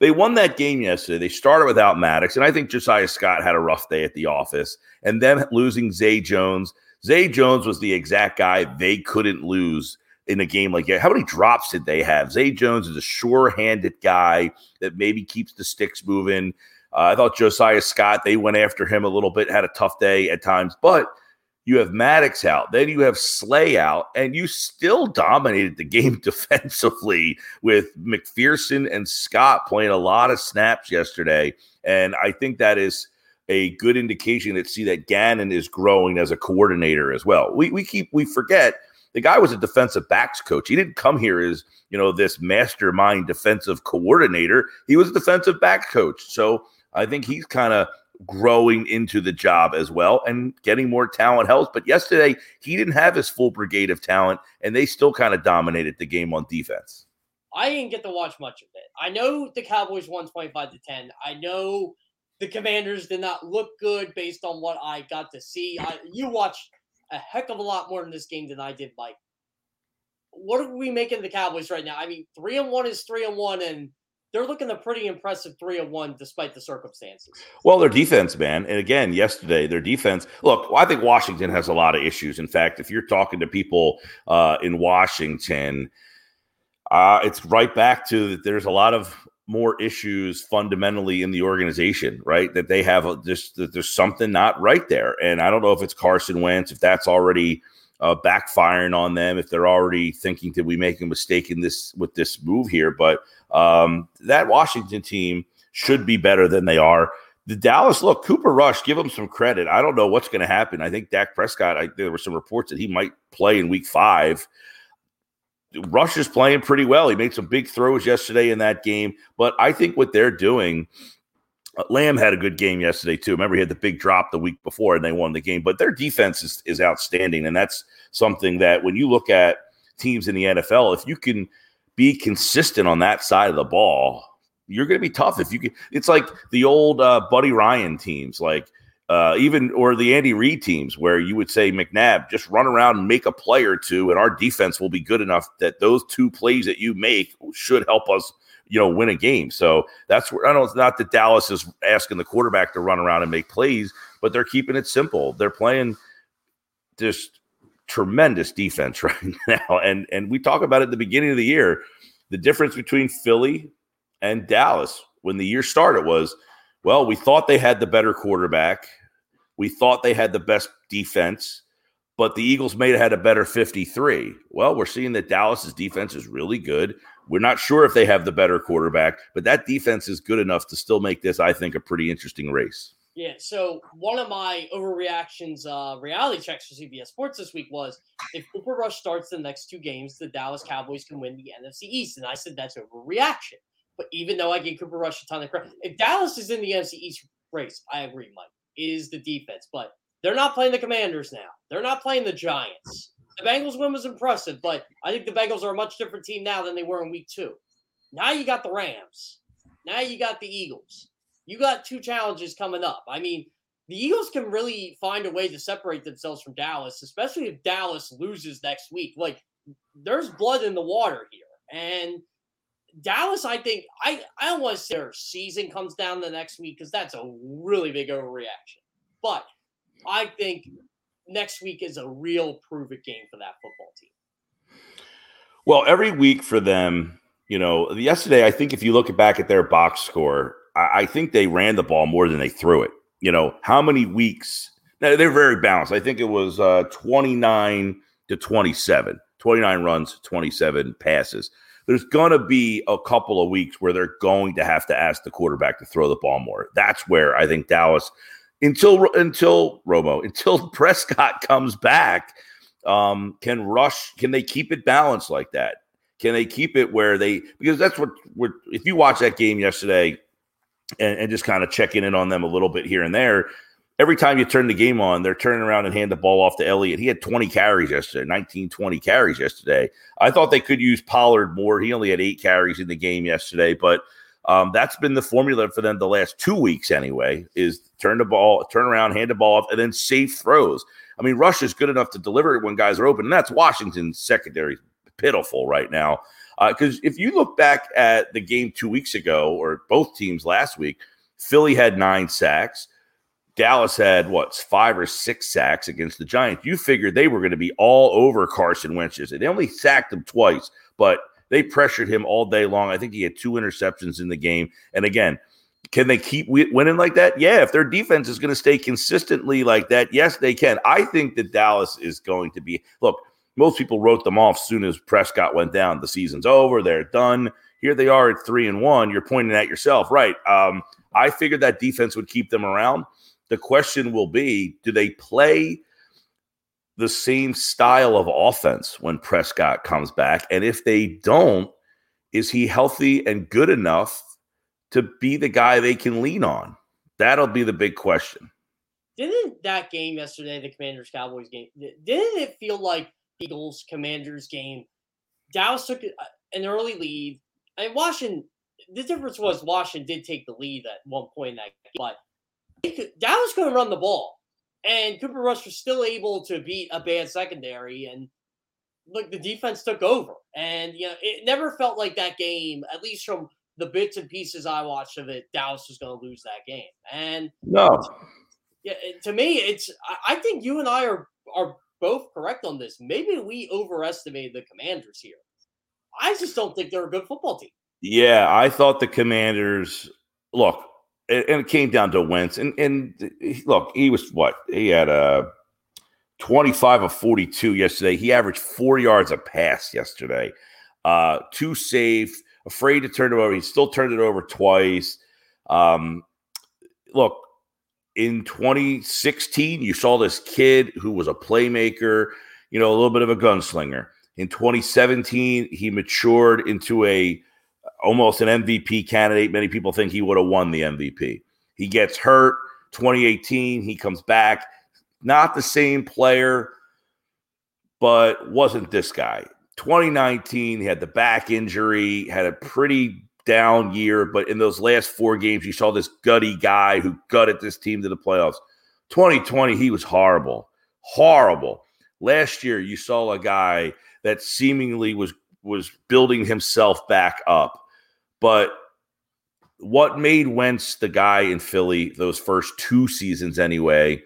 They won that game yesterday. They started without Maddox, and I think Josiah Scott had a rough day at the office. And them losing Zay Jones. Zay Jones was the exact guy they couldn't lose in a game like that. How many drops did they have? Zay Jones is a sure-handed guy that maybe keeps the sticks moving. Uh, I thought Josiah Scott, they went after him a little bit, had a tough day at times, but you have Maddox out, then you have Slay out, and you still dominated the game *laughs* defensively with McPhearson and Scott playing a lot of snaps yesterday. And I think that is a good indication that see that Gannon is growing as a coordinator as well. We we keep we forget the guy was a defensive backs coach. He didn't come here as you know this mastermind defensive coordinator. He was a defensive backs coach. So I think he's kind of growing into the job as well and getting more talent helps. But yesterday, he didn't have his full brigade of talent, and they still kind of dominated the game on defense. I didn't get to watch much of it. I know the Cowboys won 25 to 10. I know the Commanders did not look good based on what I got to see. I, you watched a heck of a lot more in this game than I did, Mike. What are we making the Cowboys right now? I mean, three and one is three and one, and they're looking a pretty impressive three and one despite the circumstances. Well, their defense, man, and again, yesterday their defense. Look, I think Washington has a lot of issues. In fact, if you're talking to people uh, in Washington, uh, it's right back to that. There's a lot of more issues fundamentally in the organization, right? That they have a, just that there's something not right there, and I don't know if it's Carson Wentz, if that's already uh, backfiring on them, if they're already thinking that we make a mistake in this with this move here, but um, that Washington team should be better than they are. The Dallas, look, Cooper Rush, give him some credit. I don't know what's going to happen. I think Dak Prescott, I, there were some reports that he might play in week five. Rush is playing pretty well. He made some big throws yesterday in that game. But I think what they're doing, Lamb had a good game yesterday, too. Remember, he had the big drop the week before and they won the game. But their defense is, is outstanding. And that's something that when you look at teams in the NFL, if you can – be consistent on that side of the ball, you're going to be tough. If you can, it's like the old uh, Buddy Ryan teams, like uh, even or the Andy Reid teams, where you would say McNabb just run around and make a play or two, and our defense will be good enough that those two plays that you make should help us, you know, win a game. So that's where I know it's not that Dallas is asking the quarterback to run around and make plays, but they're keeping it simple. They're playing just tremendous defense *laughs* right now. And and we talk about it at the beginning of the year. The difference between Philly and Dallas when the year started was, well, we thought they had the better quarterback. We thought they had the best defense, but the Eagles may have had a better 53. Well, we're seeing that Dallas's defense is really good. We're not sure if they have the better quarterback, but that defense is good enough to still make this, I think, a pretty interesting race. Yeah, so one of my overreactions, uh, reality checks for CBS Sports this week was if Cooper Rush starts the next two games, the Dallas Cowboys can win the NFC East. And I said that's overreaction. But even though I gave Cooper Rush a ton of credit, if Dallas is in the NFC East race, I agree, Mike, is the defense. But they're not playing the Commanders now. They're not playing the Giants. The Bengals win was impressive, but I think the Bengals are a much different team now than they were in week two. Now you got the Rams. Now you got the Eagles you got two challenges coming up. I mean, the Eagles can really find a way to separate themselves from Dallas, especially if Dallas loses next week. Like, there's blood in the water here. And Dallas, I think, I, I don't want to say their season comes down the next week because that's a really big overreaction. But I think next week is a real prove it game for that football team. Well, every week for them, you know, yesterday, I think if you look back at their box score, I, I think they ran the ball more than they threw it. You know, how many weeks? Now, they're very balanced. I think it was uh, 29 to 27, 29 runs, 27 passes. There's going to be a couple of weeks where they're going to have to ask the quarterback to throw the ball more. That's where I think Dallas, until until Romo, until *laughs* Prescott comes back, um, can rush. Can they keep it balanced like that? Can they keep it where they because that's what if you watch that game yesterday and, and just kind of checking in on them a little bit here and there, every time you turn the game on, they're turning around and hand the ball off to Elliott. He had 20 carries yesterday, 19, 20 carries yesterday. I thought they could use Pollard more. He only had eight carries in the game yesterday, but um, that's been the formula for them the last two weeks anyway, is turn the ball, turn around, hand the ball off, and then safe throws. I mean, Rush is good enough to deliver it when guys are open, and that's Washington's secondary pitiful right now. Because uh, if you look back at the game two weeks ago, or both teams last week, Philly had nine sacks. Dallas had what five or six sacks against the Giants. You figured they were going to be all over Carson Wentz. They only sacked him twice, but they pressured him all day long. I think he had two interceptions in the game. And again, can they keep winning like that? Yeah, if their defense is going to stay consistently like that, yes, they can. I think that Dallas is going to be. Look, most people wrote them off soon as Prescott went down. The season's over. They're done. Here they are at three and one. You're pointing at yourself, right? Um, I figured that defense would keep them around. The question will be do they play the same style of offense when Prescott comes back? And if they don't, is he healthy and good enough to be the guy they can lean on? That'll be the big question. Didn't that game yesterday, the Commanders Cowboys game, didn't it feel like Eagles Commanders game. Dallas took uh, an early lead. I mean, Washington. The difference was Washington did take the lead at one point in that game, but could, Dallas couldn't run the ball, and Cooper Rush was still able to beat a bad secondary. And look, the defense took over, and you know it never felt like that game, at least from the bits and pieces I watched of it, Dallas was going to lose that game. And no, yeah, to me, it's I think you and I are are both correct on this. Maybe we overestimated the Commanders here. I just don't think they're a good football team. Yeah, I thought the Commanders look, and it came down to Wentz. And and look, he was what? He had a 25 of 42 yesterday. He averaged four yards a pass yesterday. Uh, too safe, afraid to turn it over. He still turned it over twice. Um, look, in 2016, you saw this kid who was a playmaker, you know, a little bit of a gunslinger. In 2017, he matured into a almost an MVP candidate. Many people think he would have won the MVP. He gets hurt. 2018, he comes back. Not the same player, but wasn't this guy. 2019, he had the back injury, had a pretty down year, but in those last four games, you saw this gutty guy who gutted this team to the playoffs. 2020, he was horrible, horrible. Last year, you saw a guy that seemingly was was building himself back up, but what made Wentz the guy in Philly those first two seasons anyway?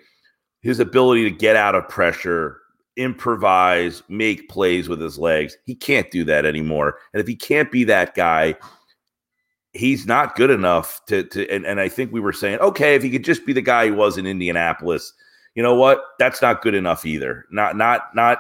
His ability to get out of pressure, improvise, make plays with his legs. He can't do that anymore. And if he can't be that guy, he's not good enough to to and, and I think we were saying, okay, if he could just be the guy he was in Indianapolis, you know what? That's not good enough either. Not not not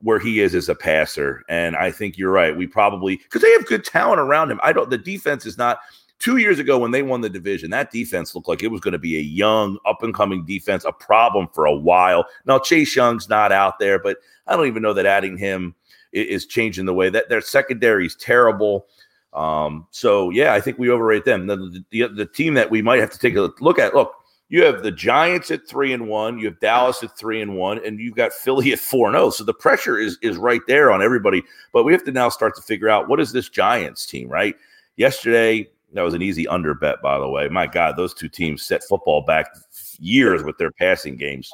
where he is as a passer. And I think you're right. We probably because they have good talent around him. I don't the defense is not two years ago when they won the division, that defense looked like it was going to be a young, up and coming defense, a problem for a while. Now Chase Young's not out there, but I don't even know that adding him is changing the way that their secondary is terrible. Um, so yeah, I think we overrate them. The, the, the team that we might have to take a look at. Look, you have the Giants at three and one, you have Dallas at three and one, and you've got Philly at four and zero. Oh. So the pressure is is right there on everybody. But we have to now start to figure out what is this Giants team, right? Yesterday, that was an easy under bet, by the way. My God, those two teams set football back years with their passing games.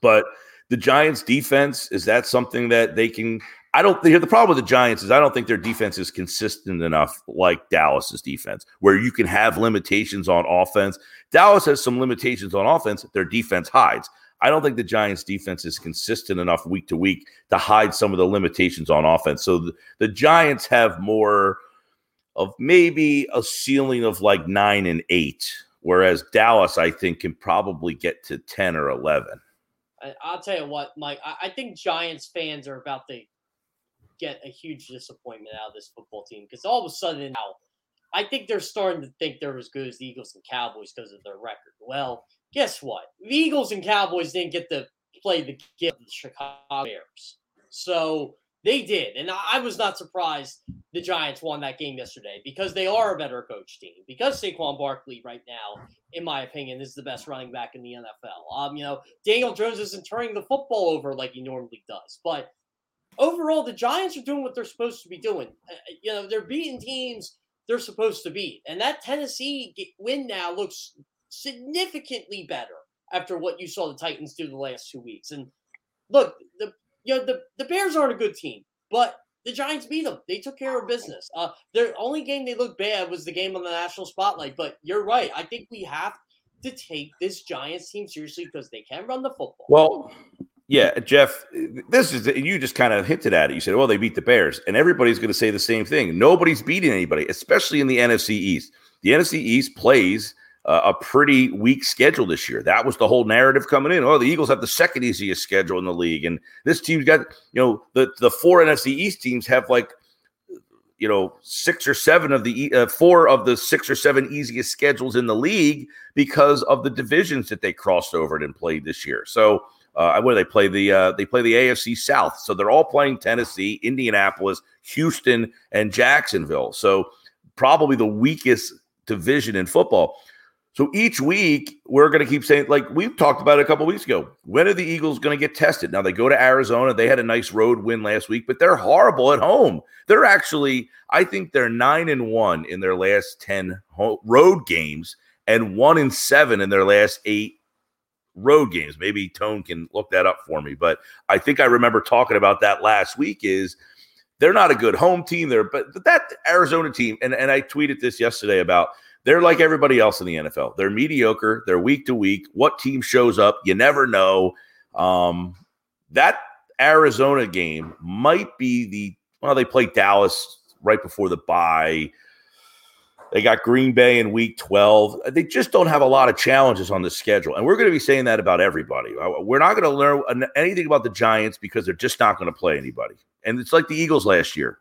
But the Giants defense, is that something that they can I don't think the problem with the Giants is I don't think their defense is consistent enough like Dallas's defense, where you can have limitations on offense. Dallas has some limitations on offense, their defense hides. I don't think the Giants defense is consistent enough week to week to hide some of the limitations on offense. So the, the Giants have more of maybe a ceiling of like nine and eight, whereas Dallas, I think, can probably get to 10 or 11. I'll tell you what, Mike, I think Giants fans are about to get a huge disappointment out of this football team because all of a sudden now, I think they're starting to think they're as good as the Eagles and Cowboys because of their record. Well, guess what? The Eagles and Cowboys didn't get to play the game of the Chicago Bears. So they did. And I was not surprised the Giants won that game yesterday because they are a better coach team. Because Saquon Barkley, right now, in my opinion, is the best running back in the NFL. Um, you know, Daniel Jones isn't turning the football over like he normally does. But overall, the Giants are doing what they're supposed to be doing. Uh, uh you know, they're beating teams they're supposed to beat. And that Tennessee win now looks significantly better after what you saw the Titans do the last two weeks. And look, the you know the, the Bears aren't a good team, but the Giants beat them. They took care of business. Uh, their only game they looked bad was the game on the national spotlight. But you're right. I think we have to take this Giants team seriously because they can run the football. Well, yeah, Jeff, this is you just kind of hinted at it. You said, "Well, they beat the Bears," and everybody's going to say the same thing. Nobody's beating anybody, especially in the NFC East. The NFC East plays uh, a pretty weak schedule this year. That was the whole narrative coming in. Oh, the Eagles have the second easiest schedule in the league, and this team's got you know the the four NFC East teams have like you know six or seven of the uh, four of the six or seven easiest schedules in the league because of the divisions that they crossed over and played this year. So uh, do they play? The uh, they play the AFC South, so they're all playing Tennessee, Indianapolis, Houston, and Jacksonville. So probably the weakest division in football. So each week we're going to keep saying, like we've talked about it a couple weeks ago. When are the Eagles going to get tested? Now they go to Arizona. They had a nice road win last week, but they're horrible at home. They're actually, I think they're nine and one in their last ten road games, and one in seven in their last eight road games. Maybe Tone can look that up for me, but I think I remember talking about that last week. Is they're not a good home team there, but, but that Arizona team, and, and I tweeted this yesterday about they're like everybody else in the NFL. They're mediocre. They're week to week. What team shows up? You never know. Um, that Arizona game might be the well, they play Dallas right before the bye. They got Green Bay in week 12. They just don't have a lot of challenges on the schedule. And we're going to be saying that about everybody. Uh, we're not going to learn anything about the Giants because they're just not going to play anybody. And it's like the Eagles last year.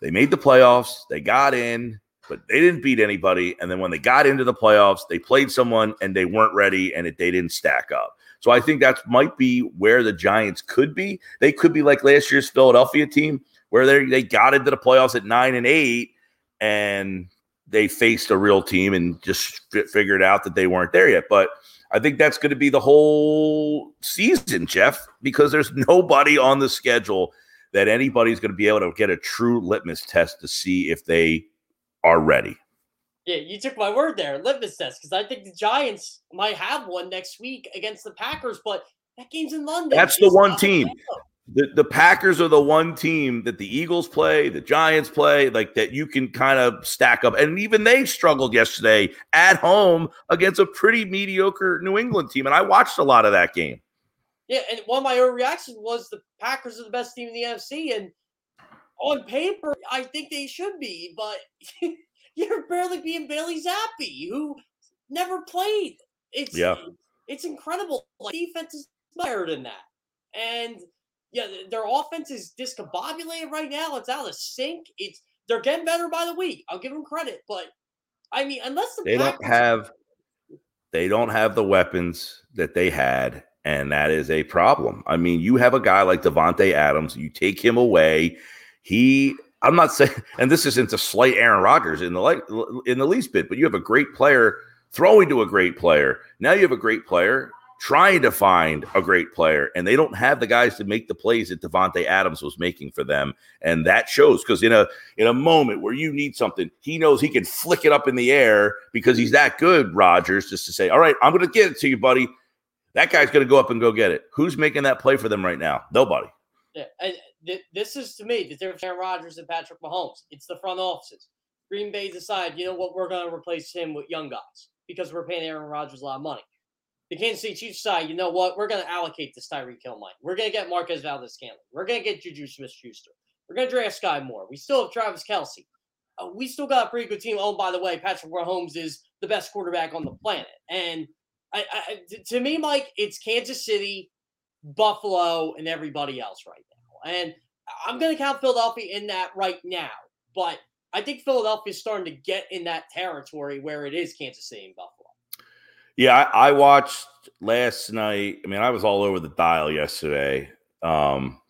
They made the playoffs, they got in, but they didn't beat anybody. And then when they got into the playoffs, they played someone and they weren't ready and it, they didn't stack up. So I think that might be where the Giants could be. They could be like last year's Philadelphia team, where they they got into the playoffs at nine and eight, and they faced a real team and just f- figured out that they weren't there yet. But I think that's going to be the whole season, Jeff, because there's *laughs* nobody on the schedule that anybody's going to be able to get a true litmus test to see if they are ready. Yeah, you took my word there, litmus test, because I think the Giants might have one next week against the Packers, but that game's in London. That's the one team. The, the Packers are the one team that the Eagles play, the Giants play, like that you can kind of stack up. And even they struggled yesterday at home against a pretty mediocre New England team. And I watched a lot of that game. Yeah, and one of my early reactions was the Packers are the best team in the NFC. And on paper, I think they should be, but *laughs* you're barely being Bailey Zappe, who never played. It's yeah. it's incredible. Like, defense is better than that. And yeah, their offense is discombobulated right now. It's out of sync. It's they're getting better by the week. I'll give them credit, but I mean, unless the they Packers- don't have they don't have the weapons that they had, and that is a problem. I mean, you have a guy like Davante Adams, you take him away, he I'm not saying, *laughs* and this isn't to slight Aaron Rodgers in the in the least bit, but you have a great player throwing to a great player. Now you have a great player trying to find a great player, and they don't have the guys to make the plays that Davante Adams was making for them, and that shows because in a in a moment where you need something, he knows he can flick it up in the air because he's that good. Rodgers, just to say, "All right, I'm going to get it to you, buddy." That guy's going to go up and go get it. Who's making that play for them right now? Nobody. Yeah, th- this is to me the difference between Rodgers and Patrick Mahomes. It's the front offices. Green Bay decide, you know what, we're going to replace him with young guys because we're paying Aaron Rodgers a lot of money the Kansas City Chiefs decide, you know what, we're going to allocate this Tyreek Hill money. We're going to get Marquez Valdes Scantling. We're going to get Juju Smith Schuster. We're going to draft Skyy Moore. We still have Travis Kelce. uh, we still got a pretty good team. Oh, by the way, Patrick Mahomes is the best quarterback on the planet. And I, I, to me, Mike, it's Kansas City, Buffalo, and everybody else right now. And I'm going to count Philadelphia in that right now. But I think Philadelphia is starting to get in that territory where it is Kansas City and Buffalo. Yeah, I, I watched last night. I mean, I was all over the dial yesterday. Um,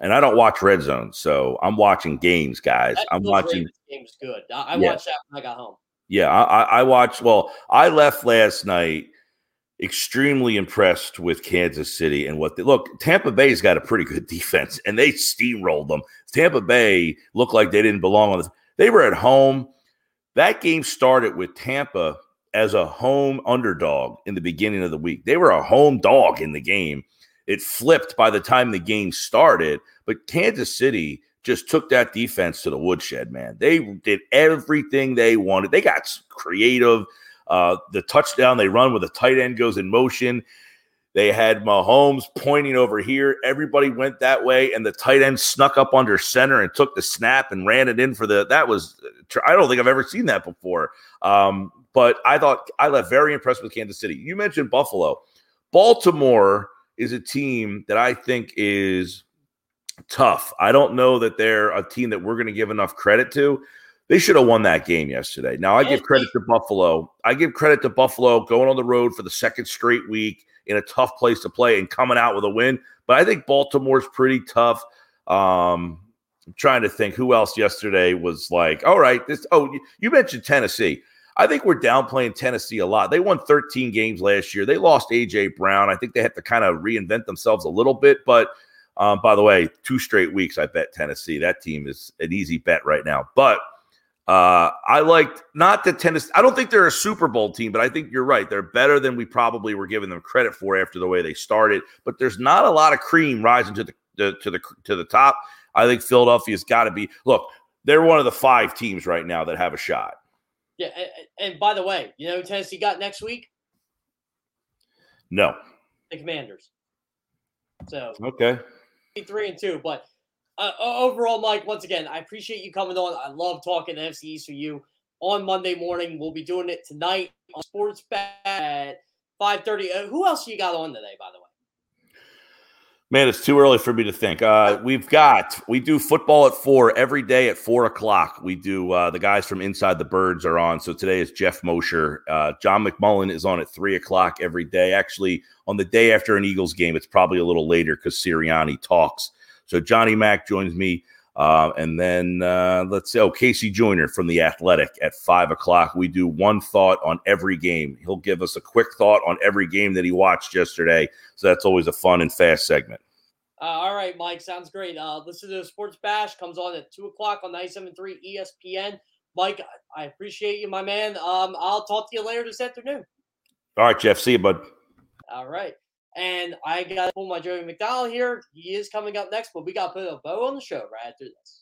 and I don't watch Red Zone, so I'm watching games, guys. That I'm watching games. Good. I, I yeah. watched that when I got home. Yeah, I, I watched. Well, I left last night extremely impressed with Kansas City and what they look. Tampa Bay's got a pretty good *laughs* defense, and they steamrolled them. Tampa Bay looked like they didn't belong on this. They were at home. That game started with Tampa as a home underdog in the beginning of the week. They were a home dog in the game it flipped by the time the game started. But Kansas City just took that defense to the woodshed, man. They did everything they wanted. They got creative. Uh, the touchdown they run with a tight end goes in motion. They had Mahomes pointing over here. Everybody went that way, and the tight end snuck up under center and took the snap and ran it in for the. That was, I don't think I've ever seen that before. Um, but I thought I left very impressed with Kansas City. You mentioned Buffalo, Baltimore is a team that I think is tough. I don't know that they're a team that we're going to give enough credit to. They should have won that game yesterday. Now I give credit to Buffalo. I give credit to Buffalo going on the road for the second straight week in a tough place to play and coming out with a win. But I think Baltimore's pretty tough. Um, I'm trying to think who else yesterday was like, all right, this. Oh, you mentioned Tennessee. I think we're downplaying Tennessee a lot. They won 13 games last year. They lost AJ Brown. I think they have to kind of reinvent themselves a little bit. But um, by the way, two straight weeks I bet Tennessee. That team is an easy bet right now. But uh, I liked not the Tennessee. I don't think they're a Super Bowl team, but I think you're right. They're better than we probably were giving them credit for after the way they started. But there's not a lot of cream rising to the, the to the to the top. I think Philadelphia's got to be. Look, they're one of the five teams right now that have a shot. Yeah, and, and by the way, you know Tennessee got next week? No. The Commanders. So okay, three and two. But uh, overall, Mike, once again, I appreciate you coming on. I love talking NFC East with you on Monday morning. We'll be doing it tonight on Sports Bet at five thirty. Uh, who else you got on today, by the way? Man, it's too early for me to think. Uh, we've got we do football at four every day at four o'clock. We do uh, the guys from Inside the Birds are on. So today is Geoff Mosher. Uh, John McMullen is on at three o'clock every day. Actually, on the day after an Eagles game, it's probably a little later because Sirianni talks. So Johnny Mack joins me, uh, and then uh, let's say oh Casey Joyner from the Athletic at five o'clock. We do one thought on every game. He'll give us a quick thought on every game that he watched yesterday. So that's always a fun and fast segment. Uh, all right, Mike, sounds great. Uh, listen to the Sports Bash comes on at two o'clock on 97.3 ESPN. Mike, I appreciate you, my man. Um, I'll talk to you later this afternoon. All right, Jeff. See you, bud. All right. And I got to pull my Joey McDonald here. He is coming up next, but we got to put a bow on the show right after this.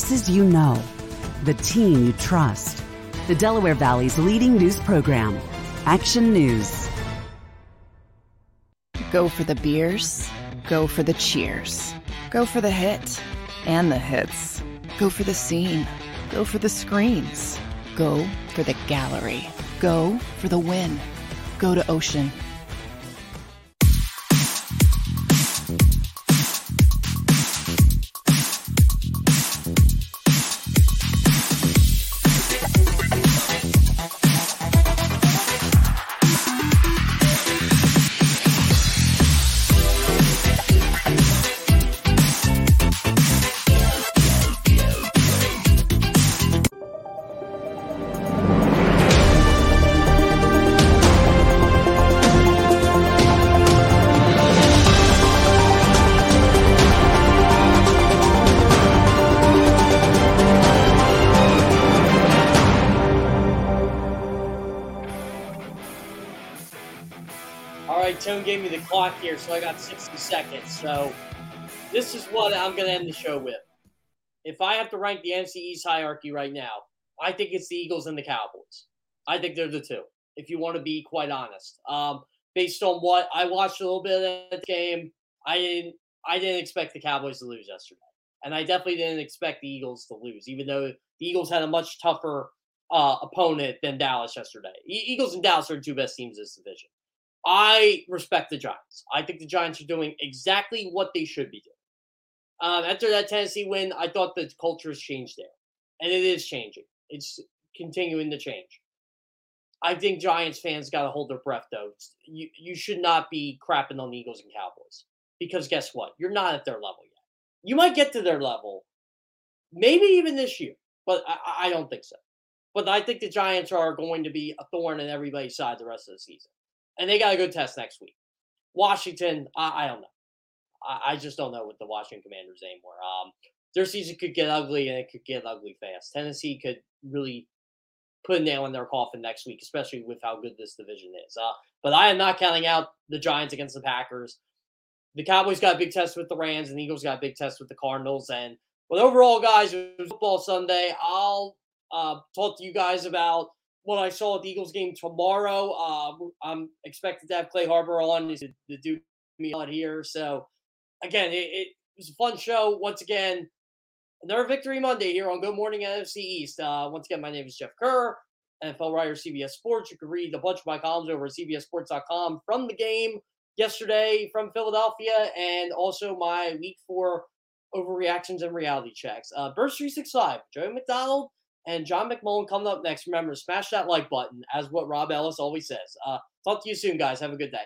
Faces you know, the team you trust. The Delaware Valley's leading news program, Action News. Go for the beers, go for the cheers, go for the hit and the hits, go for the scene, go for the screens, go for the gallery, go for the win, go to Ocean. This is what I'm going to end the show with. If I have to rank the NFC East hierarchy right now, I think it's the Eagles and the Cowboys. I think they're the two, if you want to be quite honest. Um, based on what I watched a little bit of the game, I didn't I didn't expect the Cowboys to lose yesterday. And I definitely didn't expect the Eagles to lose, even though the Eagles had a much tougher uh, opponent than Dallas yesterday. E- Eagles and Dallas are the two best teams in this division. I respect the Giants. I think the Giants are doing exactly what they should be doing. Um, after that Tennessee win, I thought the culture has changed there, and it is changing. It's continuing to change. I think Giants fans got to hold their breath, though. You you should not be crapping on the Eagles and Cowboys because guess what? You're not at their level yet. You might get to their level, maybe even this year, but I, I don't think so. But I think the Giants are going to be a thorn in everybody's side the rest of the season and they got a good test next week. Washington, I, I don't know. I, just don't know with the Washington Commanders anymore. Um, their season could get ugly, and it could get ugly fast. Tennessee could really put a nail in their coffin next week, especially with how good this division is. Uh, but I am not counting out the Giants against the Packers. The Cowboys got a big test with the Rams, and the Eagles got a big test with the Cardinals. And but overall, guys, it was football Sunday. I'll uh, talk to you guys about what I saw at the Eagles game tomorrow. Uh, I'm expected to have Clay Harbor on to, to do me on here. So again, it, it, was a fun show. Once again, another victory Monday here on Good Morning NFC East. Uh, once again, my name is Jeff Kerr, NFL writer, CBS Sports. You can read a bunch of my columns over at CBSSports.com from the game yesterday from Philadelphia, and also my Week Four overreactions and reality checks. Uh, Burst 365, Joey McDonald and John McMullen coming up next. Remember, smash that like button, as what Rob Ellis always says. Uh, talk to you soon, guys. Have a good day.